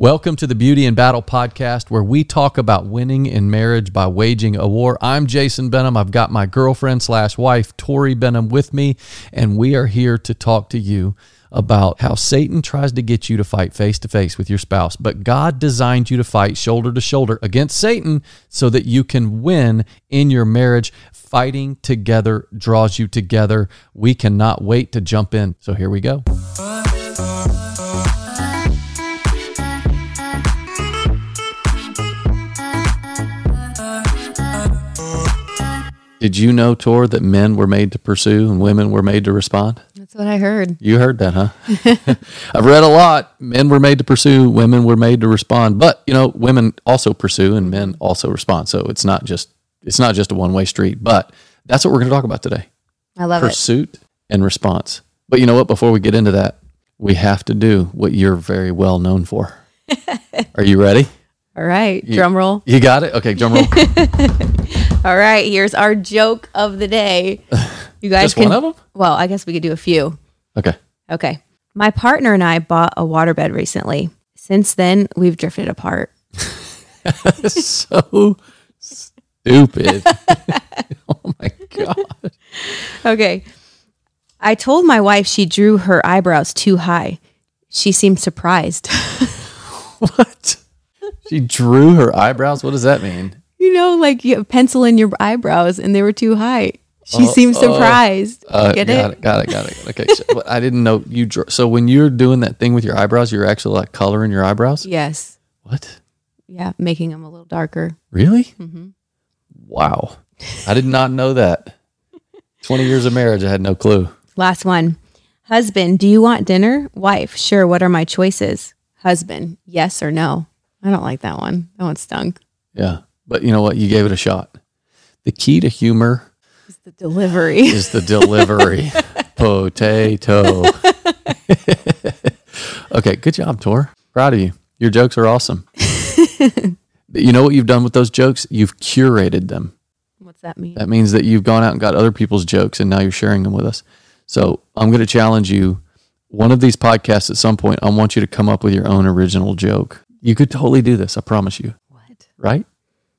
Welcome to the Beauty in Battle podcast, where we talk about winning in marriage by waging a war. I'm Jason Benham. I've got my girlfriend slash wife, Tori Benham, with me, and we are here to talk to you about how Satan tries to get you to fight face to face with your spouse, but God designed you to fight shoulder to shoulder against Satan so that you can win in your marriage. Fighting together draws you together. We cannot wait to jump in. So here we go. Did you know, Tor, that men were made to pursue and women were made to respond? That's what I heard. You heard that, huh? I've read a lot. Men were made to pursue, women were made to respond. But, you know, women also pursue and men also respond. So it's not just it's not just a one-way street, but that's what we're going to talk about today. I love Pursuit and response. But you know what, before we get into that, we have to do what you're very well known for. Are you ready? it. All right, drum roll. You got it? Okay, drum roll. All right, here's our joke of the day. You guys Just can. one of them? Well, I guess we could do a few. Okay. Okay. My partner and I bought a waterbed recently. Since then, we've drifted apart. so stupid. oh my god. Okay. I told my wife she drew her eyebrows too high. She seemed surprised. What? She drew her eyebrows. What does that mean? You know, like you have pencil in your eyebrows and they were too high. She Oh, seemed oh. surprised. Uh, Get got it? it? Got it. Got it. Okay. So, but I didn't know you. Drew, so when you're doing that thing with your eyebrows, you're actually like coloring your eyebrows. Yes. What? Yeah, making them a little darker. Really? Mm-hmm. Wow. I did not know that. Twenty years of marriage, I had no clue. Last one. Husband, do you want dinner? Wife, sure. What are my choices? Husband, yes or no? I don't like that one. That one stunk. Yeah. But you know what? You gave it a shot. The key to humor is the delivery. is the delivery. Potato. okay, good job, Tor. Proud of you. Your jokes are awesome. You know what you've done with those jokes? You've curated them. What's that mean? That means that you've gone out and got other people's jokes and now you're sharing them with us. So I'm going to challenge you. One of these podcasts at some point, I want you to come up with your own original joke. You could totally do this. I promise you. What? Right?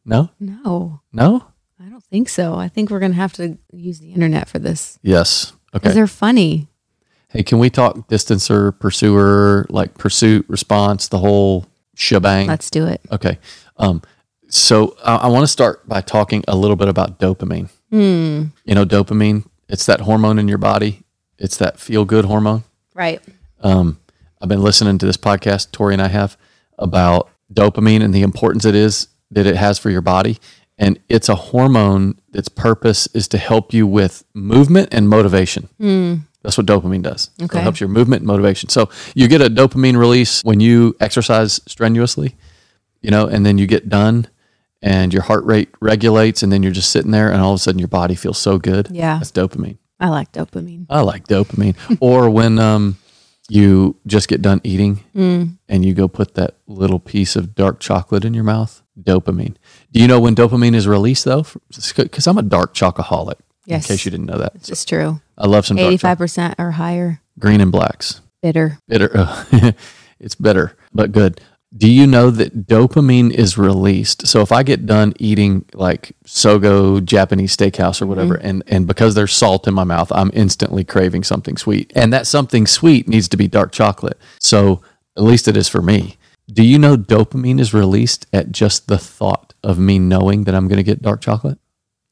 No? No, No? I don't think so. I think we're going to have to use the internet for this Yes. because Okay. they're funny. Hey, can we talk distancer, pursuer, like pursuit, response, the whole shebang? Let's do it. Okay. Um, so I, I want to start by talking a little bit about dopamine. Hmm. You know, dopamine, it's that hormone in your body, it's that feel good hormone. Right. Um, I've been listening to this podcast, Tori and I have, about dopamine and the importance it is that it has for your body. And it's a hormone its purpose is to help you with movement and motivation. That's what dopamine does. So Okay. it helps your movement and motivation. So you get a dopamine release when you exercise strenuously, you know, and then you get done and your heart rate regulates and then you're just sitting there and all of a sudden your body feels so good. Yeah. That's dopamine. I like dopamine. I like dopamine. or when um, you just get done eating Mm. and you go put that little piece of dark chocolate in your mouth, dopamine. Do you know when dopamine is released though? Because I'm a dark chocoholic. Yes. In case you didn't know that, It's is true. I love some Eighty-five chocolate. percent or higher. Green and Black's. Bitter. Bitter. it's bitter, but good. Do you know that dopamine is released? So if I get done eating like Sogo Japanese steakhouse or whatever, mm-hmm. and, and because there's salt in my mouth, I'm instantly craving something sweet. And that something sweet needs to be dark chocolate. So at least it is for me. Do you know dopamine is released at just the thought of me knowing that I'm going to get dark chocolate?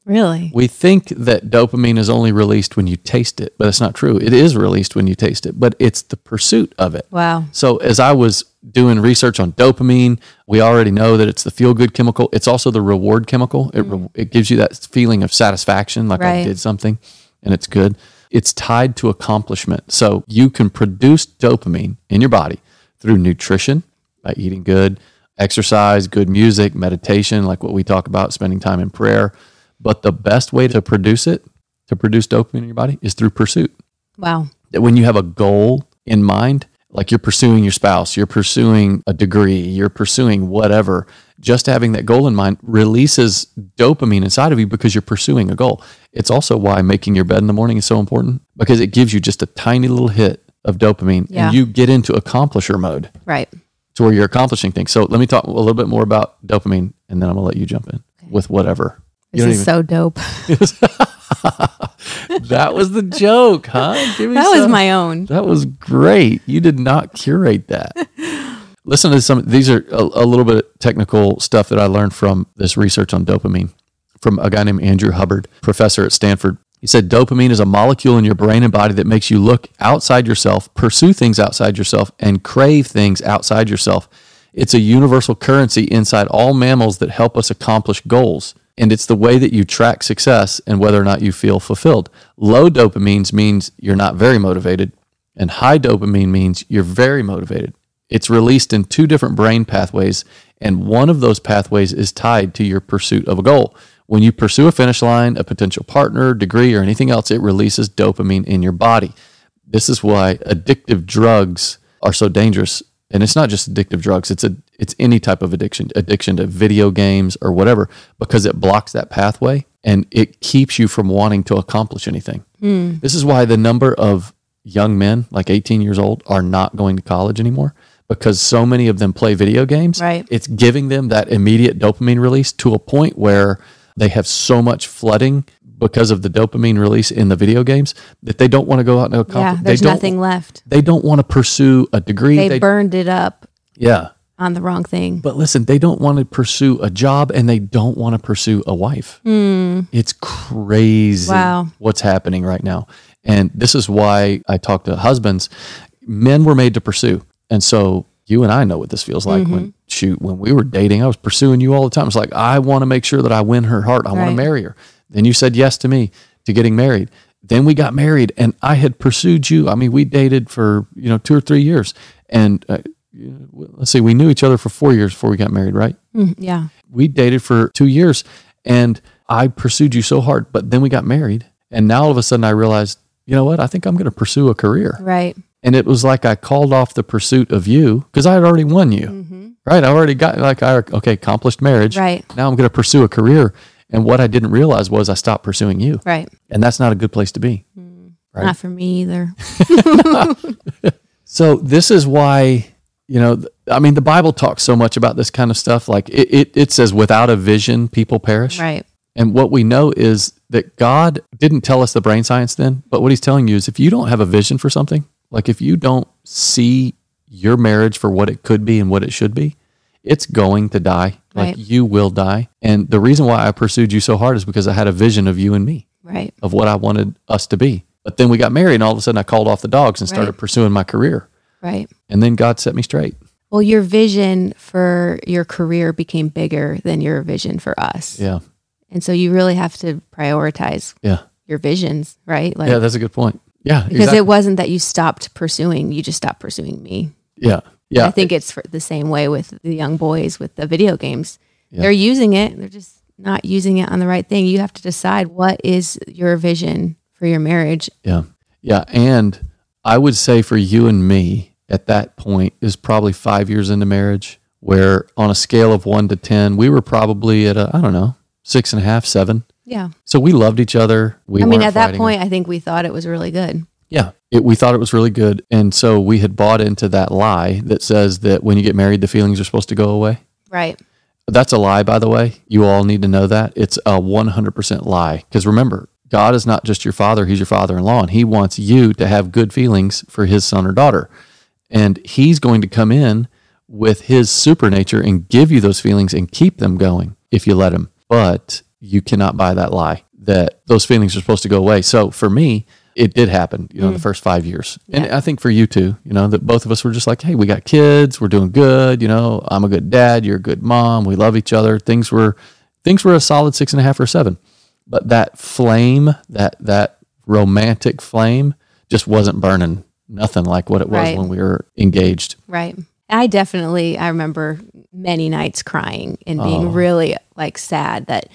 Really? We think that dopamine is only released when you taste it, but that's not true. It is released when you taste it, but it's the pursuit of it. Wow. So, as I was doing research on dopamine, we already know that it's the feel good chemical. It's also the reward chemical. It, re- mm. it gives you that feeling of satisfaction, like I did something and it's good. It's tied to accomplishment. So, you can produce dopamine in your body through nutrition by eating good, exercise, good music, meditation, like what we talk about, spending time in prayer. But the best way to produce it, to produce dopamine in your body, is through pursuit Wow. that when you have a goal in mind, like you're pursuing your spouse, you're pursuing a degree, you're pursuing whatever, just having that goal in mind releases dopamine inside of you because you're pursuing a goal. It's also why making your bed in the morning is so important because it gives you just a tiny little hit of dopamine Yeah. and you get into accomplisher mode. Right. to where you're accomplishing things. So let me talk a little bit more about dopamine, and then I'm gonna let you jump in with whatever. This is so dope. that was the joke, huh? Give me That was some. my own. That was great. You did not curate that. Listen to some. These are a, a little bit of technical stuff that I learned from this research on dopamine from a guy named Andrew Huberman, professor at Stanford. He said dopamine is a molecule in your brain and body that makes you look outside yourself, pursue things outside yourself, and crave things outside yourself. It's a universal currency inside all mammals that help us accomplish goals. And it's the way that you track success and whether or not you feel fulfilled. Low dopamine means you're not very motivated, and high dopamine means you're very motivated. It's released in two different brain pathways, and one of those pathways is tied to your pursuit of a goal. When you pursue a finish line, a potential partner, degree, or anything else, it releases dopamine in your body. This is why addictive drugs are so dangerous. And it's not just addictive drugs, it's a it's any type of addiction, addiction to video games or whatever, because it blocks that pathway and it keeps you from wanting to accomplish anything. Hmm. This is why the number of young men, like 18 years old, are not going to college anymore because so many of them play video games. Right. It's giving them that immediate dopamine release to a point where they have so much flooding because of the dopamine release in the video games that they don't want to go out and accomplish. Yeah, there's they don't, nothing left. They don't want to pursue a degree. They, They- burned it up yeah. On the wrong thing. But listen, they don't want to pursue a job and they don't want to pursue a wife. It's crazy Wow. what's happening right now. And this is why I talk to husbands. Men were made to pursue. And so you and I know what this feels like when shoot, when we were dating, I was pursuing you all the time. It's like I want to make sure that I win her heart. I want to marry her. Then you said yes to me to getting married. Then we got married and I had pursued you. I mean, we dated for, you know, 2 or 3 years. And uh, you know, let's see, we knew each other for 4 years before we got married, right? Mm, yeah. we dated for two years and I pursued you so hard, but then we got married. And now all of a sudden I realized, you know what? I think I'm going to pursue a career. Right. And it was like I called off the pursuit of you because I had already won you, right? I already got like, I, okay, accomplished marriage. Right. Now I'm going to pursue a career. And what I didn't realize was I stopped pursuing you. Right. And that's not a good place to be. Right. Not for me either. So this is why, you know, I mean, the Bible talks so much about this kind of stuff. Like it, it, it says, without a vision, people perish. Right. And what we know is that God didn't tell us the brain science then, but what he's telling you is if you don't have a vision for something, like if you don't see your marriage for what it could be and what it should be, it's going to die. Like Right. you will die. And the reason why I pursued you so hard is because I had a vision of you and me, Right. of what I wanted us to be. But then we got married and all of a sudden I called off the dogs and started Right. pursuing my career. Right. And then God set me straight. Well, your vision for your career became bigger than your vision for us. Yeah. And so you really have to prioritize Yeah. your visions, right? Like Yeah, that's a good point. Yeah. because exactly. it wasn't that you stopped pursuing, you just stopped pursuing me. yeah. Yeah. I think it's the same way with the young boys with the video games. Yeah. They're using it, they're just not using it on the right thing. You have to decide what is your vision for your marriage. Yeah. Yeah. And I would say for you and me at that point is probably five years into marriage, where on a scale of one to 10, we were probably at a, I don't know, six and a half, seven. Yeah. So we loved each other. We I mean, at that point, I think we thought it was really good. Yeah. It, we thought it was really good. And so we had bought into that lie that says that when you get married, the feelings are supposed to go away. Right. That's a lie, by the way. You all need to know that. It's a 100% lie. Because remember, God is not just your father, He's your father in law, and He wants you to have good feelings for His son or daughter. And He's going to come in with His supernature and give you those feelings and keep them going if you let Him. But you cannot buy that lie that those feelings are supposed to go away. So for me, it did happen, you know, in the mm. first five years. And I think for you too, you know, that both of us were just like, hey, we got kids, we're doing good, you know, I'm a good dad, you're a good mom, we love each other. Things were things were a solid six and a half or seven. But that flame, that that romantic flame just wasn't burning. Nothing like what it was Right. when we were engaged. Right. I definitely I remember many nights crying and being Oh. really like sad that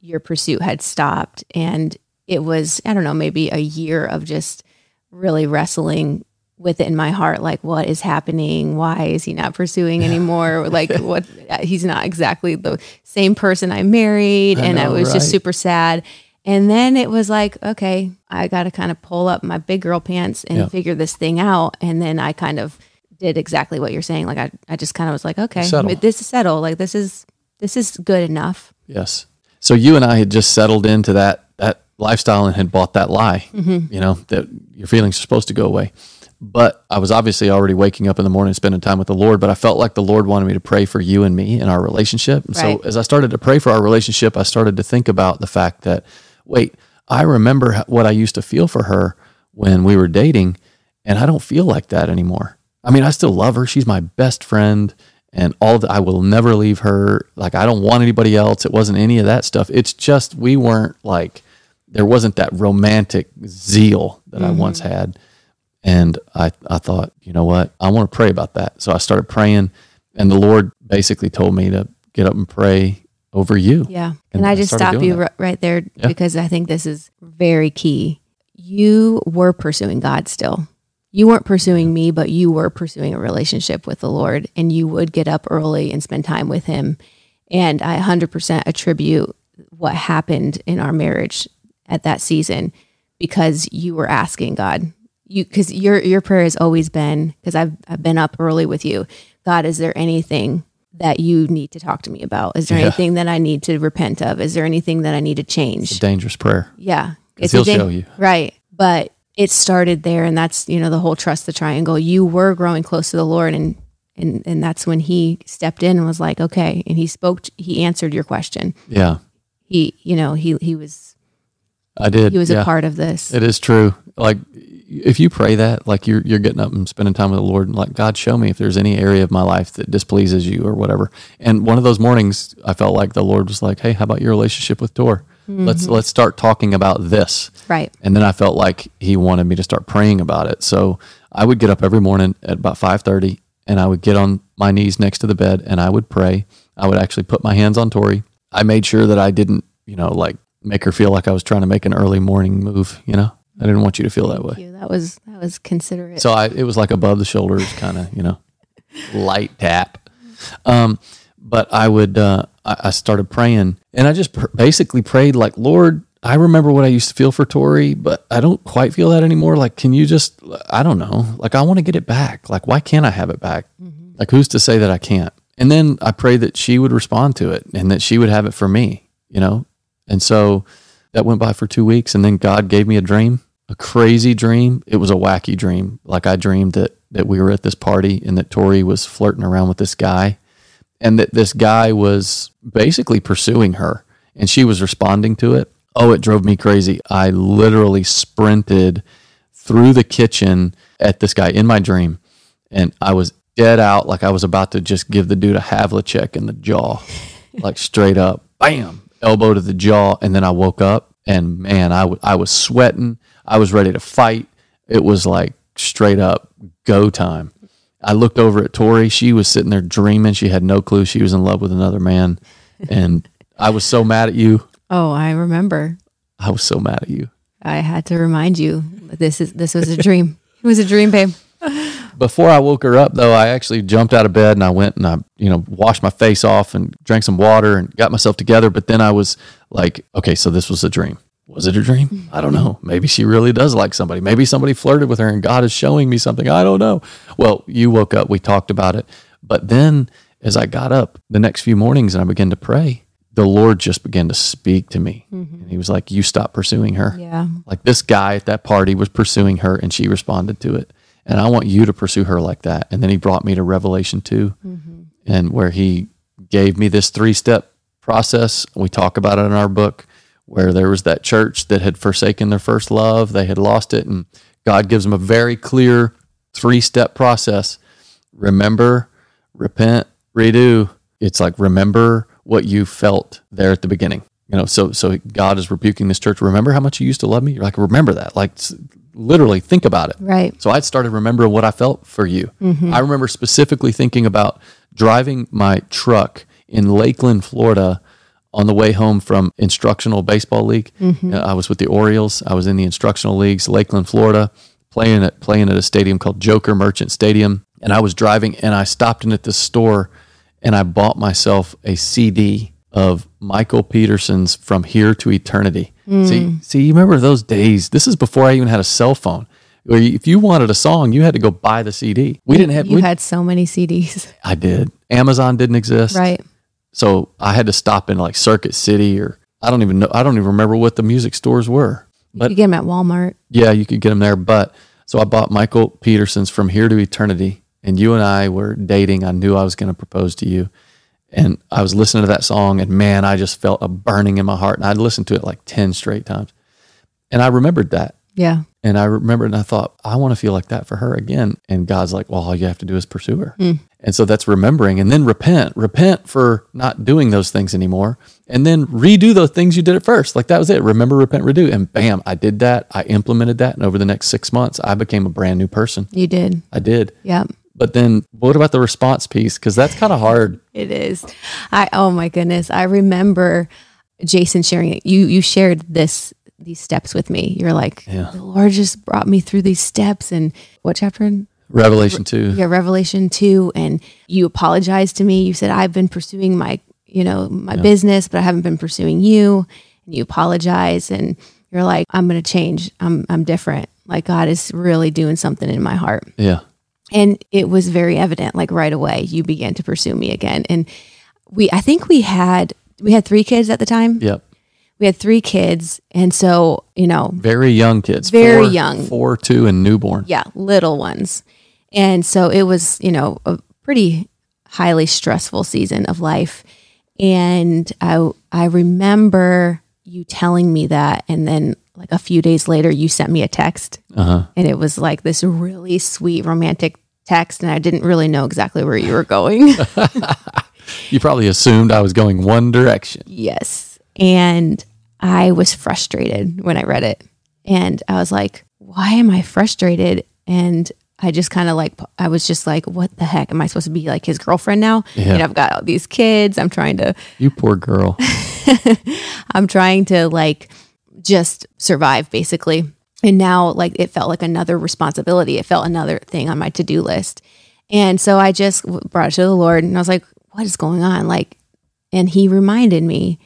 your pursuit had stopped and it was I don't know maybe a year of just really wrestling with it in my heart like what is happening why is he not pursuing anymore like what he's not exactly the same person I married I and I was right. just super sad and then it was like okay I got to kind of pull up my big girl pants and Yeah. figure this thing out and then I kind of did exactly what you're saying. Like I, I just kind of was like, okay, Settle. this is settled. Like this is this is good enough. Yes. So you and I had just settled into that that lifestyle and had bought that lie. Mm-hmm. You know that your feelings are supposed to go away. But I was obviously already waking up in the morning, spending time with the Lord. But I felt like the Lord wanted me to pray for you and me and our relationship. And Right. so as I started to pray for our relationship, I started to think about the fact that wait, I remember what I used to feel for her when we were dating, and I don't feel like that anymore. I mean, I still love her. She's my best friend and all that I will never leave her. Like I don't want anybody else. It wasn't any of that stuff. It's just we weren't like there wasn't that romantic zeal that I once mm-hmm. had. And I, I thought, you know what? I want to pray about that. So I started praying and the Lord basically told me to get up and pray over you. Yeah. And Can I just stop you right there Yeah. because I think this is very key. You were pursuing God still. You weren't pursuing me, but you were pursuing a relationship with the Lord and you would get up early and spend time with him. And I 100% attribute what happened in our marriage at that season because you were asking God. You cuz your your prayer has always been cuz I've I've been up early with you. God, is there anything that you need to talk to me about? Is there Yeah. anything that I need to repent of? Is there anything that I need to change? It's a dangerous prayer. Yeah. a he'll show you. Right. But it started there and that's, you know, the whole trust the triangle. You were growing close to the Lord and and and that's when he stepped in and was like, "Okay." And he spoke t- he answered your question. Yeah, He, you know, he he was I did. he was yeah. a part of this. It is true. Like if you pray that, like you're you're getting up and spending time with the Lord, and like God, show me if there's any area of my life that displeases you or whatever. And one of those mornings, I felt like the Lord was like, "Hey, how about your relationship with Tor? Let's mm-hmm. let's start talking about this." right. And then I felt like He wanted me to start praying about it. So I would get up every morning at about five thirty, and I would get on my knees next to the bed, and I would pray. I would actually put my hands on Tori. I made sure that I didn't, you know, like make her feel like I was trying to make an early morning move. You know, I didn't want you to feel that way. You. That was that was considerate. So I, it was like above the shoulders, kind of, you know, light tap. Um, but I would, uh, I, I started praying and I just pr- basically prayed like, Lord, I remember what I used to feel for Tori, but I don't quite feel that anymore. Like, can you just, I don't know, like, I want to get it back. Like, why can't I have it back? Like, who's to say that I can't? And then I prayed that she would respond to it and that she would have it for me, you know? And so that went by for two weeks. And then God gave me a dream, a crazy dream. It was a wacky dream. Like I dreamed that, that we were at this party and that Tori was flirting around with this guy and that this guy was basically pursuing her and she was responding to it. Oh, it drove me crazy. I literally sprinted through the kitchen at this guy in my dream and I was dead out like I was about to just give the dude a Havlicek in the jaw, like straight up, bam, elbow to the jaw. And then I woke up and man, I, w- I was sweating. I was ready to fight. It was like straight up go time. I looked over at Tori. She was sitting there dreaming. She had no clue she was in love with another man. And I was so mad at you. oh, I remember. I was so mad at you. I had to remind you this is this was a dream. It was a dream, babe. Before I woke her up, though, I actually jumped out of bed and I went and I, you know, washed my face off and drank some water and got myself together. But then I was like, okay, so this was a dream. Was it a dream? I don't know. Maybe she really does like somebody. Maybe somebody flirted with her and God is showing me something. I don't know. Well, you woke up, we talked about it. But then as I got up the next few mornings and I began to pray, the Lord just began to speak to me. Mm-hmm. And he was like, You stop pursuing her. Yeah. Like this guy at that party was pursuing her and she responded to it. And I want you to pursue her like that. And then he brought me to Revelation 2 mm-hmm. and where he gave me this three step process. We talk about it in our book where there was that church that had forsaken their first love, they had lost it. And God gives them a very clear three step process remember, repent, redo. It's like remember what you felt there at the beginning. You know, so so God is rebuking this church. Remember how much you used to love me? You're like, remember that. Like literally think about it. Right. So I started remembering what I felt for you. I remember specifically thinking about driving my truck in Lakeland, Florida, on the way home from instructional baseball league. Uh, I was with the Orioles. I was in the instructional leagues, Lakeland, Florida, playing at playing at a stadium called Joker Marchant Stadium. And I was driving, and I stopped in at this store, and I bought myself a CD of Michael Peterson's "From Here to Eternity." Hmm. See, see, you remember those days? This is before I even had a cell phone. Where if you wanted a song, you had to go buy the CD. We didn't have. You We, had so many CDs, I did. Amazon didn't exist, right? So I had to stop in like Circuit City or I don't even know. I don't even remember what the music stores were. But you get them at Walmart. yeah, you could get them there. But so I bought Michael Peterson's From Here to Eternity, and you and I were dating. I knew I was going to propose to you, and I was listening to that song, and man, I just felt a burning in my heart, and I'd listened to it like ten straight times, and I remembered that, Yeah. and I remembered, and I thought, I want to feel like that for her again, and God's like, well, all you have to do is pursue her, hmm. and so that's remembering, and then repent, repent for not doing those things anymore, and then redo those things you did at first. Like that was it. Remember, repent, redo. And bam, I did that. I implemented that. And over the next six months, I became a brand new person. You did. I did. Yep. But then what about the response piece? Because that's kind of hard. It is. I oh my goodness. I remember Jason sharing it. You you shared this these steps with me. You're like, Yeah. the Lord just brought me through these steps and what chapter? in Revelation 2. Yeah, Revelation 2 and you apologized to me. You said I've been pursuing my, you know, my business, but I haven't been pursuing you. And you apologize and you're like, I'm going to change. I'm I'm different. Like God is really doing something in my heart. Yeah. And it was very evident like right away you began to pursue me again. And we I think we had we had 3 kids at the time. Yep. We had 3 kids and so, you know, Very young kids. Very Four- young. Four, two, and newborn. yeah, little ones. And so it was, you know, a pretty highly stressful season of life. And I I remember you telling me that and then like a few days later you sent me a text Uh-huh. and it was like this really sweet romantic text and I didn't really know exactly where you were going. You probably assumed I was going one direction. Yes. And I was frustrated when I read it. And I was like, why am I frustrated? And I just kind of like, I was just like, what the heck? Am I supposed to be like his girlfriend now? Yeah. And I've got all these kids. I'm trying to, You poor girl. I'm trying to like just survive basically. And now like it felt like another responsibility. It felt another thing on my to do list. And so I just brought it to the Lord and I was like, what is going on? Like, and he reminded me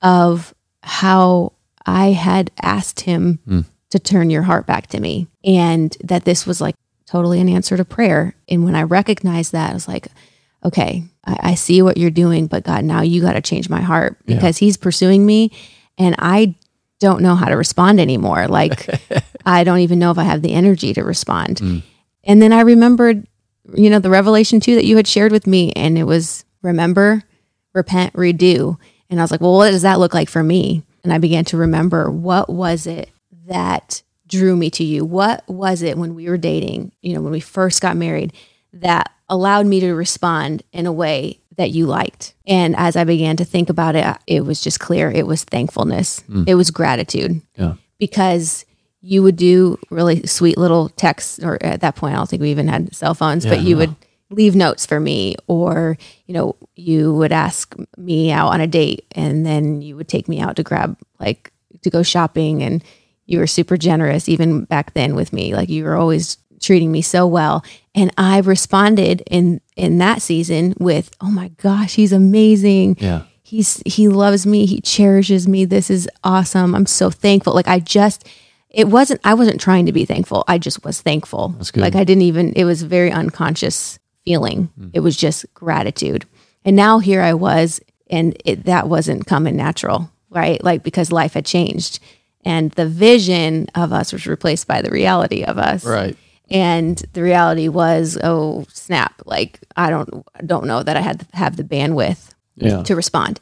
of how I had asked him hmm. to turn your heart back to me and that this was like totally an answer to prayer. And when I recognized that, I was like, okay, I, I see what you're doing, but God, now you got to change my heart because he's pursuing me and I don't know how to respond anymore. Like, I don't even know if I have the energy to respond. Mm. And then I remembered, you know, the Revelation 2 that you had shared with me, and it was remember, repent, redo. And I was like, well, what does that look like for me? And I began to remember what was it that drew me to you? What was it when we were dating, you know, when we first got married, that allowed me to respond in a way that you liked? And as I began to think about it, it was just clear. It was thankfulness, mm. it was gratitude. Yeah. because you would do really sweet little texts or at that point i don't think we even had cell phones but you would leave notes for me or you know you would ask me out on a date and then you would take me out to grab like to go shopping and you were super generous even back then with me. Like you were always treating me so well. And i responded in in that season with oh my gosh he's amazing. Yeah. he's he loves me. He cherishes me. This is awesome. I'm so thankful. Like i just it wasn't i wasn't trying to be thankful. I just was thankful. That's good. like i didn't even it was a very unconscious feeling. Mm. It was just gratitude. And now here i was and it that wasn't coming natural right? Like because life had changed. And the vision of us was replaced by the reality of us. Right. And the reality was oh snap like i don't don't know that i had to have the bandwidth Yeah. to respond.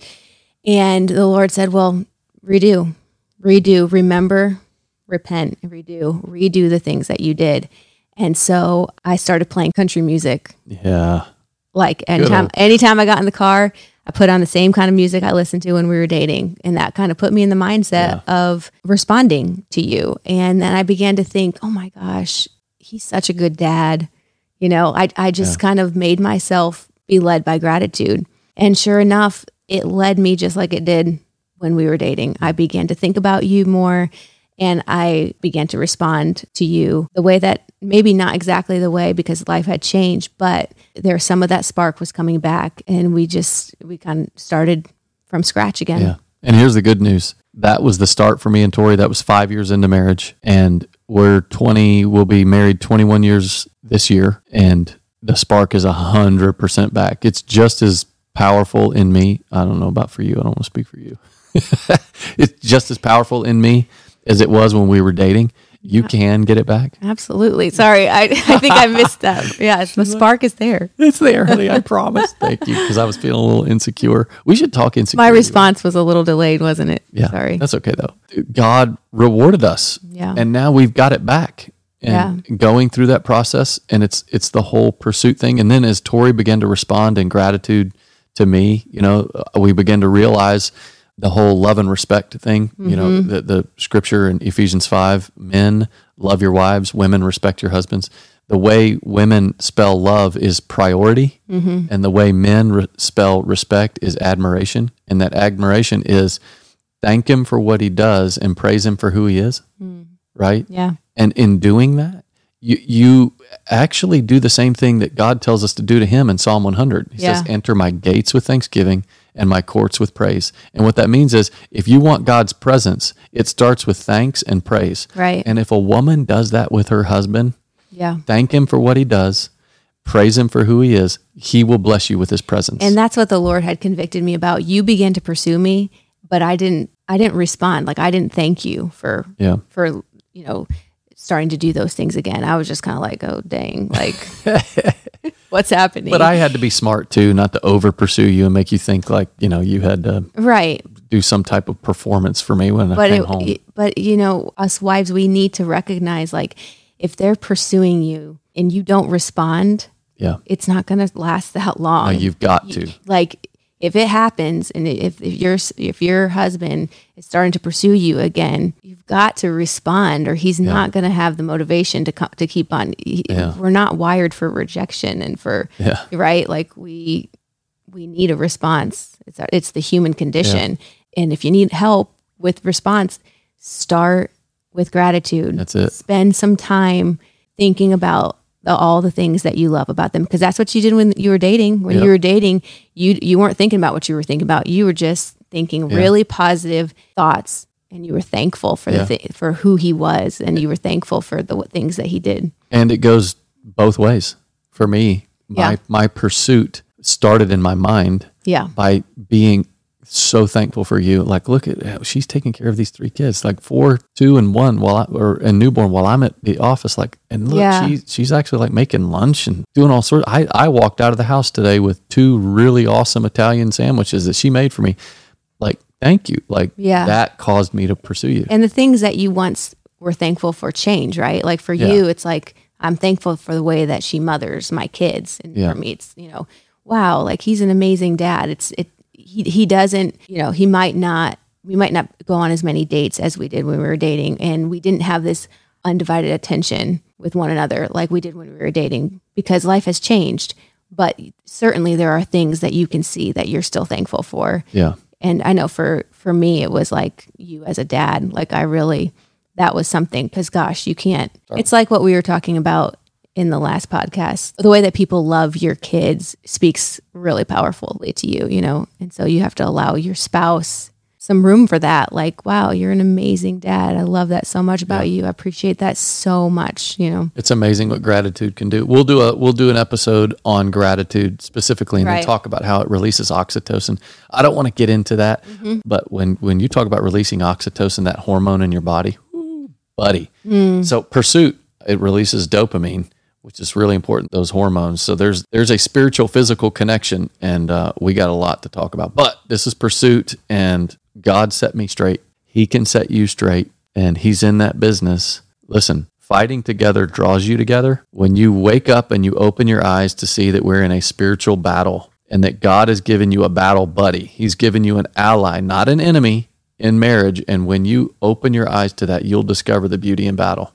And the Lord said, Well, redo, redo, remember, repent, redo, redo the things that you did. And so I started playing country music. Yeah. Like anytime anytime I got in the car, I put on the same kind of music I listened to when we were dating. And that kind of put me in the mindset of responding to you. And then I began to think, oh my gosh, he's such a good dad. You know, I, I just kind of made myself be led by gratitude. And sure enough, it led me just like it did when we were dating. I began to think about you more and I began to respond to you the way that maybe not exactly the way because life had changed, but there some of that spark was coming back and we just we kind of started from scratch again. Yeah. And here's the good news. That was the start for me and Tori. That was five years into marriage. And we're 20, we'll be married 21 years this year, and the spark is 100% back. It's just as powerful in me. I don't know about for you. I don't want to speak for you. it's just as powerful in me as it was when we were dating. You can get it back. Absolutely. Sorry, I, I think I missed that. Yes, the spark is there. It's there, honey. I promise. Thank you. Because I was feeling a little insecure. We should talk insecure. My response was a little delayed, wasn't it? Yeah. Sorry. That's okay though. God rewarded us. Yeah. And now we've got it back. And going through that process and it's it's the whole pursuit thing. And then as Tori began to respond in gratitude to me, you know, we began to realize the whole love and respect thing. You know, Mm-hmm. the, the scripture in Ephesians five, men love your wives, women respect your husbands. The way women spell love is priority, Mm-hmm. and the way men re- spell respect is admiration. And that admiration is thank him for what he does and praise him for who he is. Right? Mm. yeah. And in doing that, you, you actually do the same thing that God tells us to do to him in Psalm 100. He says, Enter my gates with thanksgiving and my courts with praise. And what that means is if you want God's presence, it starts with thanks and praise. Right. And if a woman does that with her husband, Yeah. thank him for what he does, praise him for who he is, he will bless you with his presence. And that's what the Lord had convicted me about. You began to pursue me, but I didn't I didn't respond. Like I didn't thank you for yeah. for, you know, starting to do those things again. I was just kind of like, "Oh, dang. Like what's happening?" But I had to be smart too, not to over pursue you and make you think like, you know, you had to right. do some type of performance for me when I came it, home. but you know us wives we need to recognize like if they're pursuing you and you don't respond yeah. it's not going to last that long No, you've got to. like if it happens and if, if your if your husband is starting to pursue you again you've got to respond or he's not going to have the motivation to co- to keep on he- Yeah. we're not wired for rejection and for Yeah. right like we we need a response it's it's the human condition and if you need help with response start with gratitude That's it. spend some time thinking about all the things that you love about them because that's what you did when you were dating when Yep. you were dating you you weren't thinking about what you were thinking about you were just thinking really positive thoughts and you were thankful for Yeah. the th- for who he was and you were thankful for the things that he did And it goes both ways. For me, my Yeah. my pursuit started in my mind yeah by being so thankful for you. Like, look at how she's taking care of these three kids, like four, two, and one, while I or a newborn, while I'm at the office. Like, and look, Yeah. she she's actually like making lunch and doing all sorts. I I walked out of the house today with two really awesome Italian sandwiches that she made for me. Like, thank you. Like, Yeah. that caused me to pursue you. and the things that you once were thankful for change, right? Like for Yeah. you, it's like I'm thankful for the way that she mothers my kids, and Yeah. for me, it's you know, wow, like he's an amazing dad. It's it he he doesn't you know he might not we might not go on as many dates as we did when we were dating, and we didn't have this undivided attention with one another like we did when we were dating because life has changed. But certainly there are things that you can see that you're still thankful for yeah. and i know for for me it was like you as a dad like i really that was something because gosh you can't it's like what we were talking about in the last podcast the way that people love your kids speaks really powerfully to you you know and so you have to allow your spouse some room for that like wow you're an amazing dad i love that so much about you i appreciate that so much you know It's amazing what gratitude can do. We'll do a we'll do an episode on gratitude specifically, and then talk about how it releases oxytocin. I don't want to get into that, Mm-hmm. but when when you talk about releasing oxytocin, that hormone in your body, buddy. Mm. So pursuit it releases dopamine, which is really important. Those hormones. So there's there's a spiritual physical connection, and uh, we got a lot to talk about. But this is pursuit, and God set me straight. He can set you straight, and He's in that business. Listen, fighting together draws you together. When you wake up and you open your eyes to see that we're in a spiritual battle and that God has given you a battle buddy, He's given you an ally, not an enemy in marriage. And when you open your eyes to that, you'll discover the beauty in battle.